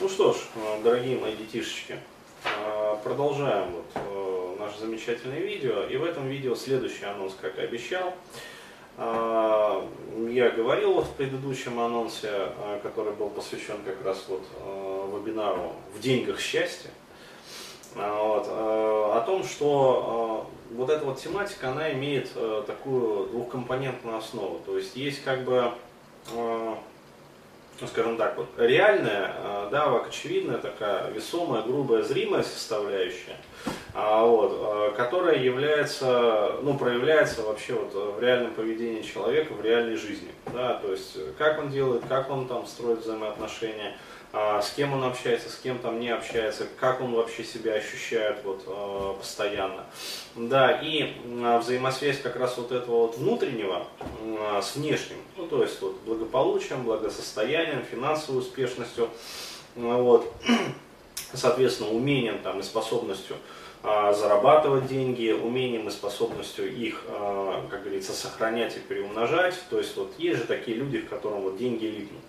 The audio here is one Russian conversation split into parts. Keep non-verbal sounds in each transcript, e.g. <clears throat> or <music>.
Ну что ж, э, дорогие мои детишечки, э, продолжаем вот э, наше замечательное видео. И в этом видео следующий анонс, как и обещал. Я говорил в предыдущем анонсе, который был посвящен как раз вот вебинару «В деньгах счастья», вот, о том, что вот эта вот тематика, она имеет такую двухкомпонентную основу. То есть есть как бы ну, скажем так, вот реальная, э, да, очевидная такая весомая, грубая, зримая составляющая, а, вот, э, которая является, ну, проявляется вообще вот в реальном поведении человека, в реальной жизни, да, то есть как он делает, как он там строит взаимоотношения, а, с кем он общается, с кем там не общается, как он вообще себя ощущает вот, а, постоянно. Да, и а, взаимосвязь как раз вот этого вот внутреннего с внешним, ну то есть вот благополучием, благосостоянием, финансовой успешностью, вот, соответственно, умением там, и способностью зарабатывать деньги, умением и способностью их, как говорится, сохранять и приумножать. То есть вот есть же такие люди, к которым вот деньги липнут.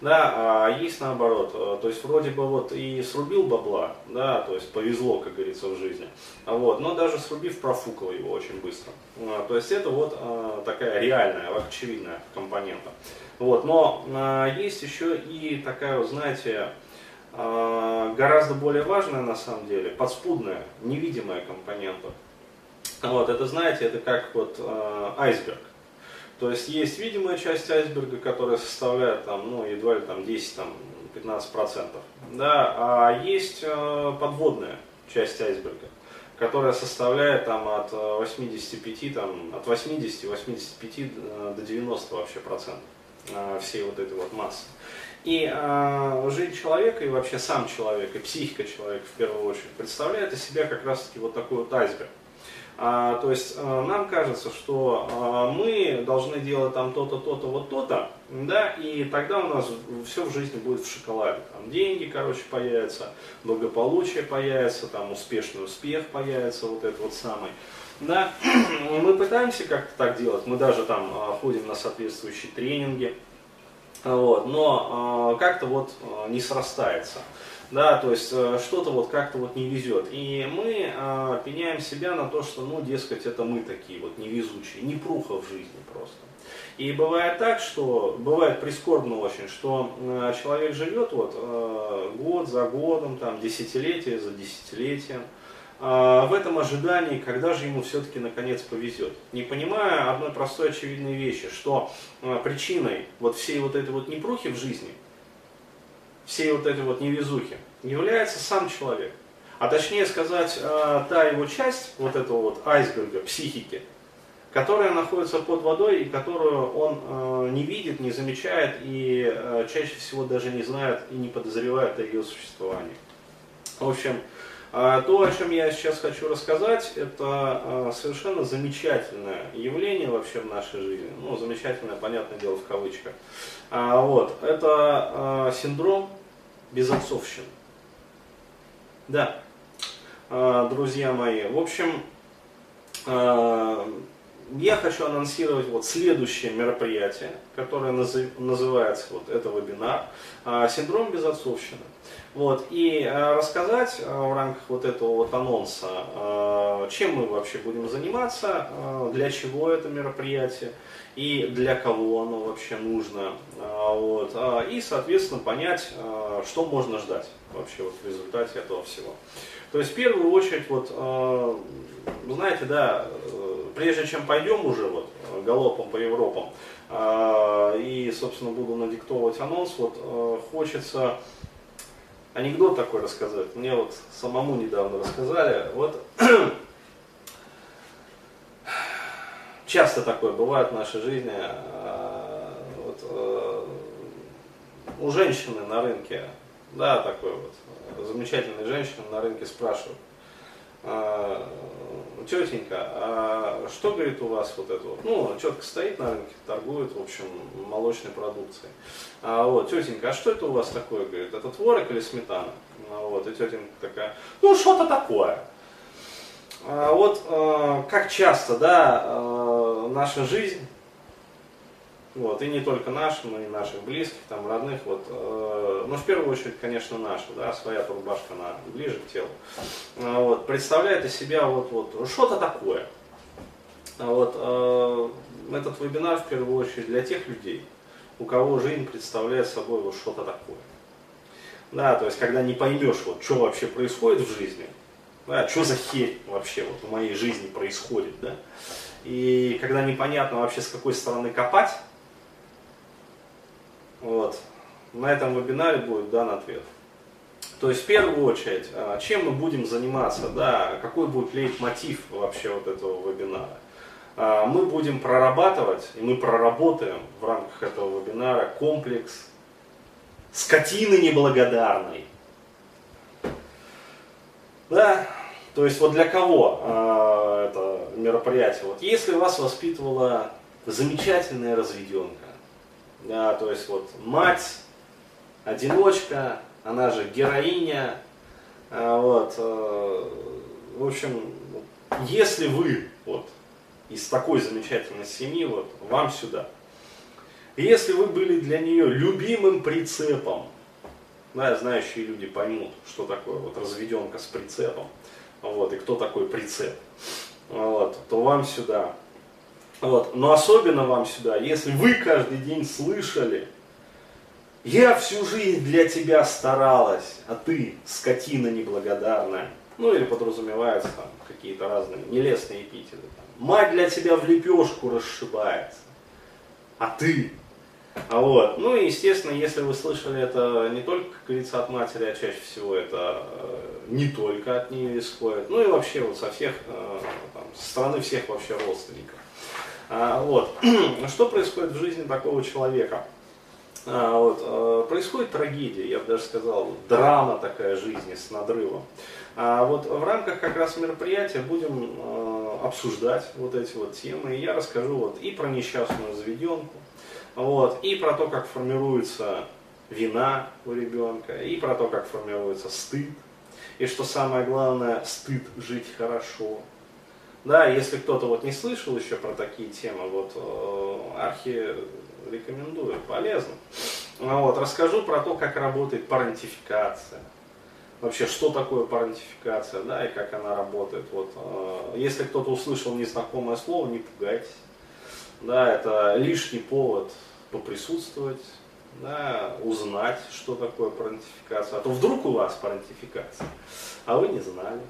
Да, а есть наоборот, э, то есть вроде бы вот и срубил бабла, да, то есть повезло, как говорится, в жизни, вот, но даже срубив, профукал его очень быстро. А, то есть это вот а, такая реальная, очевидная компонента. Вот, но а, есть еще и такая, знаете, гораздо более важная на самом деле, подспудная, невидимая компонента. Вот, это знаете, это как вот айсберг. То есть есть видимая часть айсберга, которая составляет там, ну, едва ли там 10-15%. Да, а есть э, подводная часть айсберга, которая составляет там от 85, э, там, от 80, 85 э, до 90 вообще процентов всей вот этой вот массы. И э, жизнь человека, и вообще сам человек, и психика человека в первую очередь представляет из себя как раз таки вот такой вот айсберг. А, то есть а, нам кажется, что а, мы должны делать там то-то, то-то, вот то-то, да, и тогда у нас все в жизни будет в шоколаде. Там деньги, короче, появятся, благополучие появится, там успешный успех появится, вот это вот самый. Да, мы пытаемся как-то так делать, мы даже там а, ходим на соответствующие тренинги, вот, но а, как-то вот а, не срастается. Да, то есть э, что-то вот как-то вот не везет. И мы пеняем себя на то, что, ну, дескать, это мы такие вот невезучие, не пруха в жизни просто. И бывает так, что, бывает прискорбно очень, что э, человек живет вот э, год за годом, там, десятилетие за десятилетием, э, в этом ожидании, когда же ему все-таки наконец повезет. Не понимая одной простой очевидной вещи, что э, причиной вот всей вот этой вот непрухи в жизни – всей вот этой вот невезухи является сам человек. А точнее сказать, э, та его часть вот этого вот айсберга, психики, которая находится под водой и которую он не видит, не замечает и чаще всего даже не знает и не подозревает о ее существовании. В общем, то, о чем я сейчас хочу рассказать, это совершенно замечательное явление вообще в нашей жизни. Ну, замечательное, понятное дело, в кавычках. Вот. Это синдром безотцовщины. Да, а, друзья мои, в общем, а, я хочу анонсировать вот следующее мероприятие, которое называется вот это вебинар а, «Синдром безотцовщины». Вот, и рассказать в рамках вот этого вот анонса, чем мы вообще будем заниматься, для чего это мероприятие, и для кого оно вообще нужно. А, вот, а, и, соответственно, понять, а, что можно ждать вообще вот в результате этого всего. То есть, в первую очередь, вот, знаете, да, э, прежде чем пойдем уже вот галопом по Европам, и, собственно, буду надиктовывать анонс, вот э, хочется анекдот такой рассказать. Мне вот самому недавно рассказали. Вот <clears throat> часто такое бывает в нашей жизни. А, вот, э, у женщины на рынке, да, такой вот, замечательные женщины на рынке спрашивают, а, тетенька, а что, говорит, у вас вот это вот, ну, тетка стоит на рынке, торгует, в общем, молочной продукцией. А, вот, тетенька, а что это у вас такое, говорит, это творог или сметана? А, вот, и тетенька такая, ну, что-то такое. А, вот, как часто, да, наша жизнь Вот, и не только нашим, но и наших близких, там, родных, вот, э, ну, в первую очередь, конечно, наша, да, своя рубашка, она ближе к телу. Э, вот, представляет из себя вот, вот, что-то такое. Вот, э, этот вебинар, в первую очередь, для тех людей, у кого жизнь представляет собой вот что-то такое. Да, то есть, когда не поймешь, вот, что вообще происходит в жизни, да, что за херь вообще вот в моей жизни происходит, да, и когда непонятно вообще с какой стороны копать, вот, на этом вебинаре будет дан ответ. То есть в первую очередь, а, чем мы будем заниматься, да, какой будет лейтмотив вообще вот этого вебинара. А, мы будем прорабатывать, и мы проработаем в рамках этого вебинара комплекс скотины неблагодарной. Да, то есть вот для кого э, это мероприятие? Вот если вас воспитывала замечательная разведенка, да, то есть вот мать, одиночка, она же героиня, э, вот, э, в общем, если вы вот из такой замечательной семьи, вот вам сюда. Если вы были для нее любимым прицепом, да, знающие люди поймут, что такое вот разведенка с прицепом, вот, и кто такой прицеп, вот, то вам сюда. Вот, но особенно вам сюда, если вы каждый день слышали, я всю жизнь для тебя старалась, а ты скотина неблагодарная. Ну или подразумеваются там какие-то разные нелестные эпитеты. Мать для тебя в лепешку расшибается, а ты а вот. Ну и, естественно, если вы слышали это не только, как говорится, от матери, а чаще всего это э, не только от нее исходит, ну и вообще вот со всех, э, там, со стороны всех вообще родственников. А, вот. <clears throat> Что происходит в жизни такого человека? А, вот, э, происходит трагедия, я бы даже сказал, драма такая жизни с надрывом. А вот в рамках как раз мероприятия будем обсуждать вот эти вот темы, и я расскажу вот и про несчастную заведенку, вот, и про то, как формируется вина у ребенка, и про то, как формируется стыд, и что самое главное, стыд жить хорошо. Да, если кто-то вот не слышал еще про такие темы, вот э, архи рекомендую, полезно. Вот, расскажу про то, как работает парентификация. Вообще, что такое парентификация, да, и как она работает. Вот, э, если кто-то услышал незнакомое слово, не пугайтесь. Да, это лишний повод поприсутствовать, да, узнать, что такое парентификация. А то вдруг у вас парентификация, а вы не знали.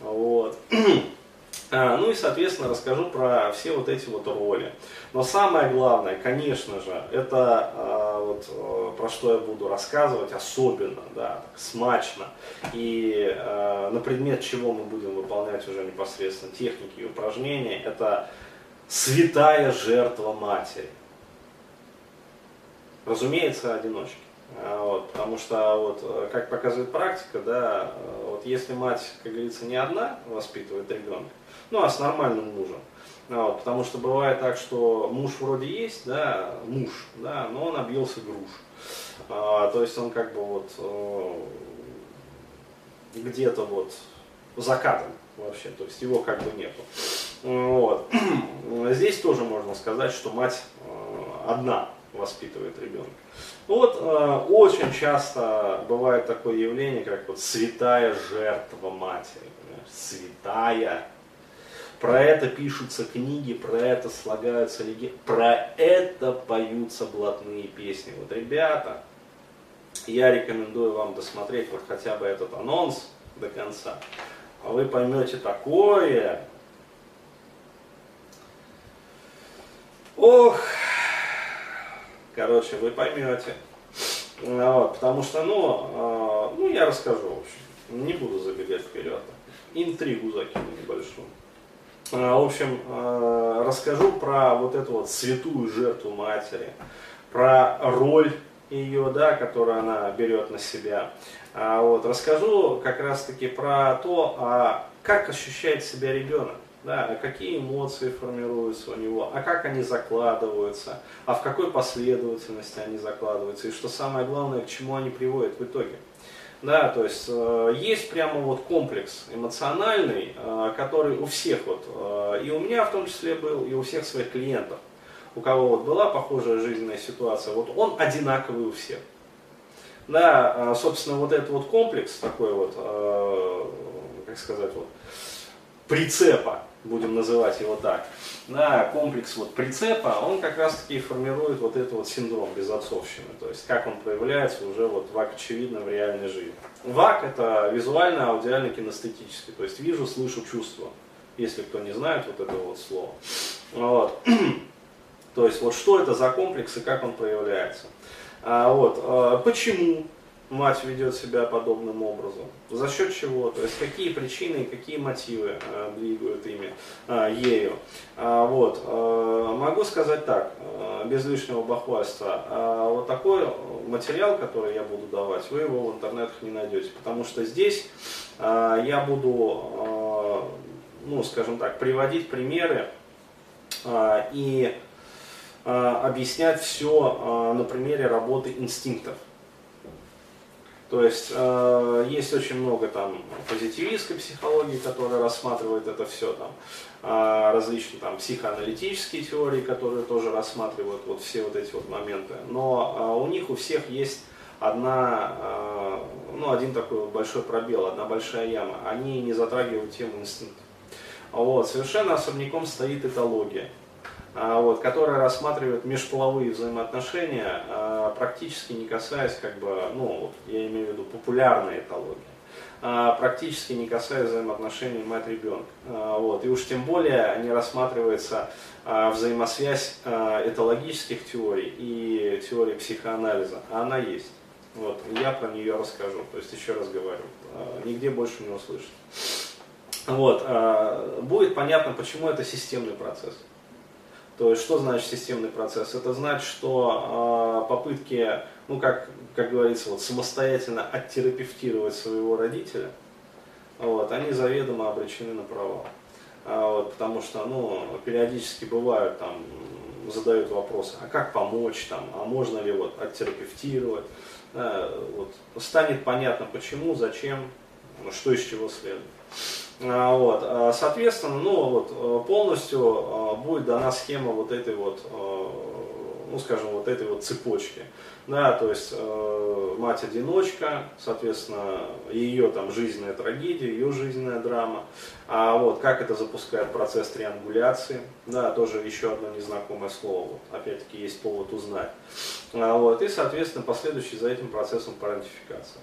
Вот. <clears throat> А, ну и, соответственно, расскажу про все вот эти вот роли. Но самое главное, конечно же, это а, вот, а, про что я буду рассказывать особенно, да, смачно. И на предмет чего мы будем выполнять уже непосредственно техники и упражнения, это святая жертва матери. Разумеется, одиночки. Вот, потому что, вот, э, как показывает практика, да, э, вот если мать, как говорится, не одна воспитывает ребенка, ну а с нормальным мужем, а, вот, потому что бывает так, что муж вроде есть, да, муж, да, но он объелся груш. А, то есть он как бы вот э, где-то вот закатан вообще, то есть его как бы нету. Вот. <clears throat> Здесь тоже можно сказать, что мать одна воспитывает ребенка. Вот э, очень часто бывает такое явление, как вот святая жертва матери. Святая. Про это пишутся книги, про это слагаются легенды, про это поются блатные песни. Вот, ребята, я рекомендую вам досмотреть вот хотя бы этот анонс до конца. А вы поймете такое. Ох, Короче, вы поймете. Вот, потому что, ну, э, ну, я расскажу, в общем. Не буду забегать вперед. Интригу закину небольшую. Э, в общем, э, расскажу про вот эту вот святую жертву матери, про роль ее, да, которую она берет на себя. А вот, расскажу как раз таки про то, а как ощущает себя ребенок да, какие эмоции формируются у него, а как они закладываются, а в какой последовательности они закладываются, и что самое главное, к чему они приводят в итоге. Да, то есть э, есть прямо вот комплекс эмоциональный, э, который у всех вот, э, и у меня в том числе был, и у всех своих клиентов. у кого вот была похожая жизненная ситуация, вот он одинаковый у всех. Да, собственно, вот этот вот комплекс такой вот, как сказать, вот, прицепа, будем называть его так, да, комплекс вот прицепа, он как раз таки формирует вот этот вот синдром безотцовщины, то есть как он проявляется уже вот ВАК очевидно в реальной жизни. ВАК это визуально, аудиально, кинестетический, то есть вижу, слышу, чувствую, если кто не знает вот это вот слово. Вот. <clears throat> То есть вот что это за комплекс и как он проявляется. А, вот, а, почему мать ведет себя подобным образом? За счет чего? То есть какие причины какие мотивы э, двигают ими, э, ею? А, вот, э, могу сказать так, э, без лишнего бахвальства. Э, вот такой материал, который я буду давать, вы его в интернетах не найдете, потому что здесь э, я буду, э, ну, скажем так, приводить примеры э, и э, объяснять все э, на примере работы инстинктов. То есть э, есть очень много там позитивистской психологии, которая рассматривает это все, там, э, различные там психоаналитические теории, которые тоже рассматривают вот все вот эти вот моменты. Но э, у них у всех есть одна, э, ну, один такой большой пробел, одна большая яма. Они не затрагивают тему инстинкта. Вот, совершенно особняком стоит этология. А, вот, которая рассматривает межполовые взаимоотношения, а, практически не касаясь, как бы, ну, я имею в виду популярные этологии, а, практически не касаясь взаимоотношений мать-ребенок. Вот, и уж тем более не рассматривается взаимосвязь этологических теорий и теории психоанализа, а она есть. Вот, я про нее расскажу, то есть еще раз говорю, нигде больше не услышите. Вот, будет понятно, почему это системный процесс. То есть, что значит системный процесс? Это значит, что э, попытки, ну, как, как говорится, вот, самостоятельно оттерапевтировать своего родителя, вот, они заведомо обречены на провал. А, вот, потому что, ну, периодически бывают, там, задают вопросы, а как помочь, там, а можно ли вот оттерапевтировать, да, вот, станет понятно почему, зачем, что из чего следует. А, вот. А, соответственно, ну, вот, э, полностью а, будет дана схема вот этой вот, ну, скажем, вот этой вот цепочки. Да, то есть э, мать-одиночка, соответственно, ее там жизненная трагедия, ее жизненная драма. А вот как это запускает процесс триангуляции, да, тоже еще одно незнакомое слово, вот, опять-таки есть повод узнать. Вот, и, соответственно, последующий за этим процессом парентификация.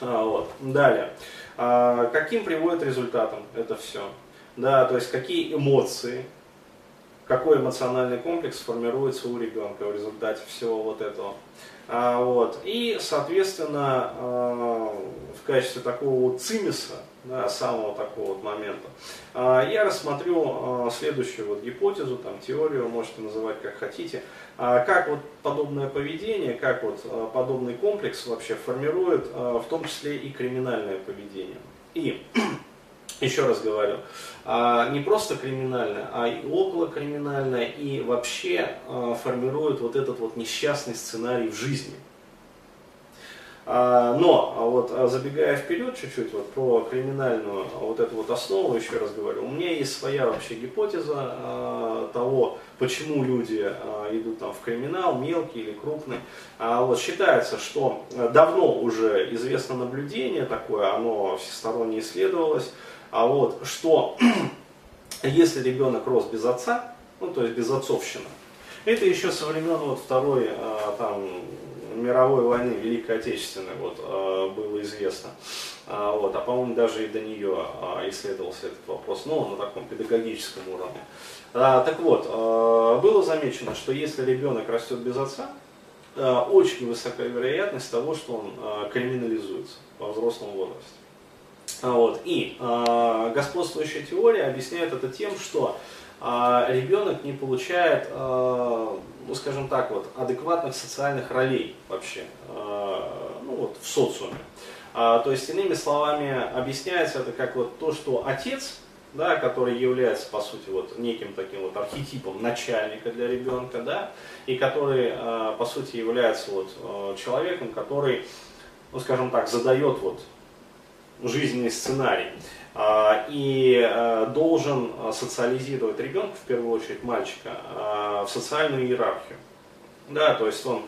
Вот. Далее. А, каким приводит результатом это все? Да, то есть какие эмоции, какой эмоциональный комплекс формируется у ребенка в результате всего вот этого. А, вот. И, соответственно, а, в качестве такого вот цимиса, да, самого такого вот момента, а, я рассмотрю а, следующую вот гипотезу, там, теорию, можете называть как хотите, как вот подобное поведение, как вот подобный комплекс вообще формирует в том числе и криминальное поведение. И еще раз говорю, не просто криминальное, а и околокриминальное, и вообще формирует вот этот вот несчастный сценарий в жизни. Но вот забегая вперед чуть-чуть вот про криминальную вот эту вот основу, еще раз говорю, у меня есть своя вообще гипотеза того, почему люди а, идут там в криминал, мелкий или крупный. А, вот, считается, что давно уже известно наблюдение такое, оно всесторонне исследовалось, а вот, что <clears throat> если ребенок рос без отца, ну то есть без отцовщины, это еще со времен вот второй а, там, мировой войны, Великой Отечественной, вот, было известно. Вот, а по-моему даже и до нее исследовался этот вопрос, но на таком педагогическом уровне. А, так вот, а, было замечено, что если ребенок растет без отца, а, очень высокая вероятность того, что он а, криминализуется во взрослом возрасте. А, вот. И а, господствующая теория объясняет это тем, что а, ребенок не получает, а, ну скажем так, вот, адекватных социальных ролей вообще а, ну, вот, в социуме. А, то есть, иными словами, объясняется это как вот то, что отец да, который является, по сути, вот неким таким вот архетипом начальника для ребенка, да, и который, э, по сути, является вот э, человеком, который, ну, скажем так, задает вот жизненный сценарий а, и а, должен социализировать ребенка, в первую очередь мальчика, а, в социальную иерархию. Да, то есть он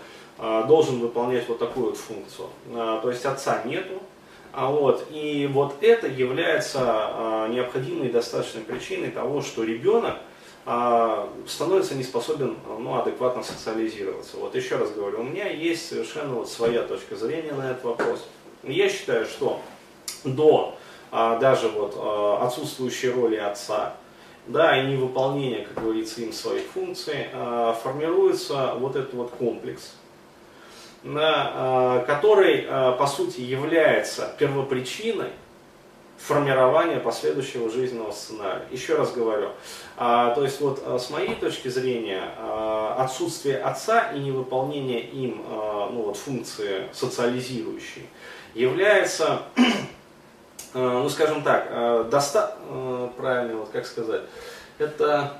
должен выполнять вот такую вот функцию. То есть отца нету, а вот, и вот это является необходимой и достаточной причиной того, что ребенок становится не способен ну, адекватно социализироваться. Вот еще раз говорю, у меня есть совершенно вот своя точка зрения на этот вопрос. Я считаю, что до а, даже вот а, отсутствующей роли отца, да, и невыполнения, как говорится, им своих функций, а, формируется вот этот вот комплекс, да, а, который, а, по сути, является первопричиной формирования последующего жизненного сценария. Еще раз говорю, а, то есть вот а, с моей точки зрения а, отсутствие отца и невыполнение им а, ну, вот, функции социализирующей является, ну скажем так, э, доста... Э, правильно, вот как сказать, это,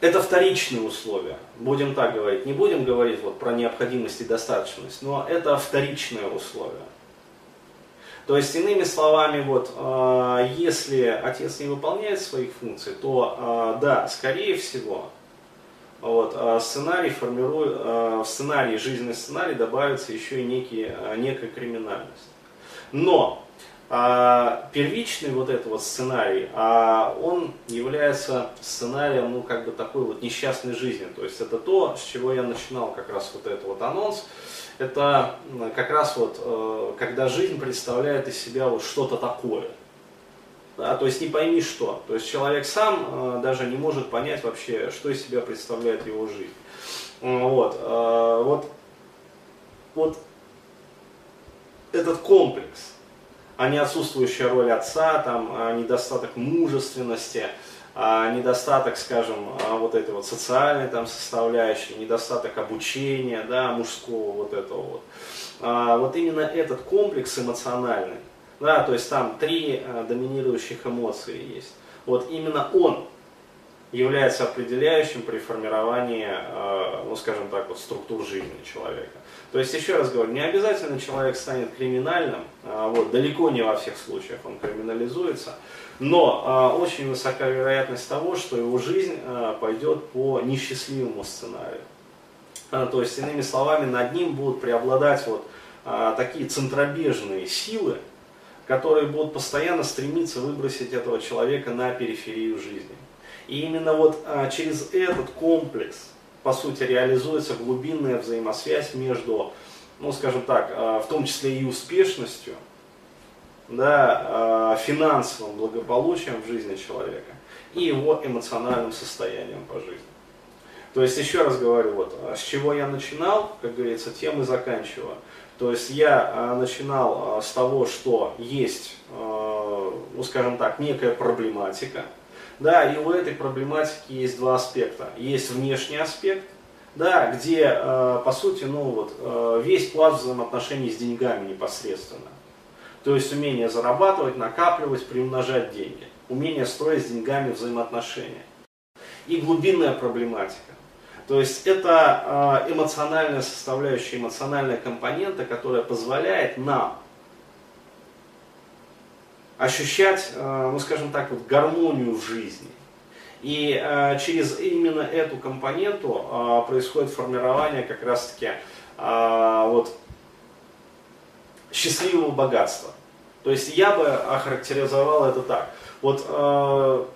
это вторичные условия, будем так говорить, не будем говорить вот про необходимость и достаточность, но это вторичные условия. То есть, иными словами, вот, если отец не выполняет своих функций, то да, скорее всего, вот, сценарий формирует, в сценарий, жизненный сценарий добавится еще и некие, некая криминальность. Но а, первичный вот этот вот сценарий, а он является сценарием, ну, как бы такой вот несчастной жизни. То есть это то, с чего я начинал как раз вот этот вот анонс. Это как раз вот, э, когда жизнь представляет из себя вот что-то такое да, то есть не пойми что. То есть человек сам э, даже не может понять вообще, что из себя представляет его жизнь. Вот, э, вот, вот этот комплекс, а не отсутствующая роль отца, там, а недостаток мужественности, а недостаток, скажем, а вот этой вот социальной там составляющей, недостаток обучения, да, мужского вот этого вот. Вот именно этот комплекс эмоциональный, да, то есть там три доминирующих эмоции есть. Вот именно он является определяющим при формировании, э, ну скажем так, вот структур жизни человека. То есть, еще раз говорю, не обязательно человек станет криминальным, э, вот, далеко не во всех случаях он криминализуется, но э, очень высока вероятность того, что его жизнь пойдет по несчастливому сценарию. То есть, иными словами, над ним будут преобладать вот такие центробежные силы, которые будут постоянно стремиться выбросить этого человека на периферию жизни. И именно вот а, через этот комплекс, по сути, реализуется глубинная взаимосвязь между, ну, скажем так, а, в том числе и успешностью, да, а, финансовым благополучием в жизни человека и его эмоциональным состоянием по жизни. То есть, еще раз говорю, вот, а, с чего я начинал, как говорится, тем и заканчиваю. То есть я а, начинал а, с того, что есть, ну скажем так, некая проблематика. Да, и у этой проблематики есть два аспекта. Есть внешний аспект, да, где, по сути, ну вот, весь пласт взаимоотношений с деньгами непосредственно. То есть умение зарабатывать, накапливать, приумножать деньги. Умение строить с деньгами взаимоотношения. И глубинная проблематика. То есть это а, эмоциональная составляющая, эмоциональная компонента, которая позволяет нам ощущать, а, ну скажем так, вот гармонию в жизни. И а, через именно эту компоненту происходит формирование как раз-таки вот, счастливого богатства. То есть я бы охарактеризовал это так. Вот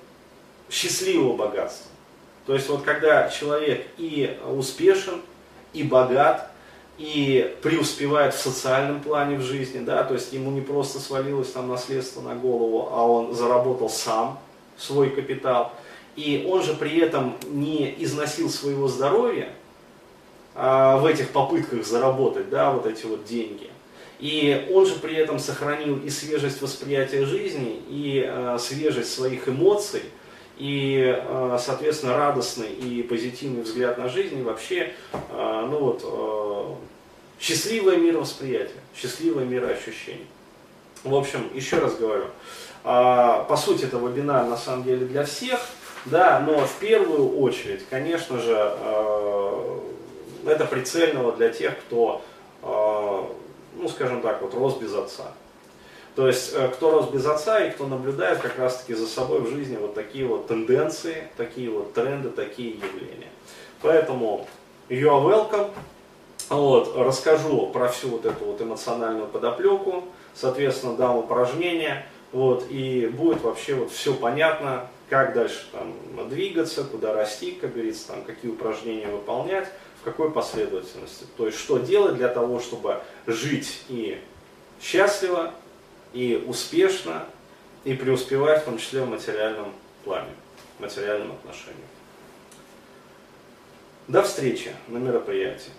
счастливого богатства. То есть вот когда человек и успешен, и богат, и преуспевает в социальном плане в жизни, да, то есть ему не просто свалилось там наследство на голову, а он заработал сам свой капитал, и он же при этом не износил своего здоровья а, в этих попытках заработать, да, вот эти вот деньги. И он же при этом сохранил и свежесть восприятия жизни, и а, свежесть своих эмоций, и, э, соответственно, радостный и позитивный взгляд на жизнь, и вообще, э, ну вот, э, счастливое мировосприятие, счастливое мироощущение. В общем, еще раз говорю, по сути, это вебинар на самом деле для всех, да, но в первую очередь, конечно же, это прицельного для тех, кто ну, скажем так, вот рос без отца. То есть, э, кто рос без отца и кто наблюдает как раз-таки за собой в жизни вот такие вот тенденции, такие вот тренды, такие явления. Поэтому you are welcome. Вот, расскажу про всю вот эту вот эмоциональную подоплеку, соответственно, дам упражнения, вот, и будет вообще вот все понятно, как дальше там двигаться, куда расти, как говорится, там, какие упражнения выполнять, в какой последовательности. То есть, что делать для того, чтобы жить и счастливо, и успешно, и преуспевать, в том числе в материальном плане, в материальном отношении. До встречи на мероприятии.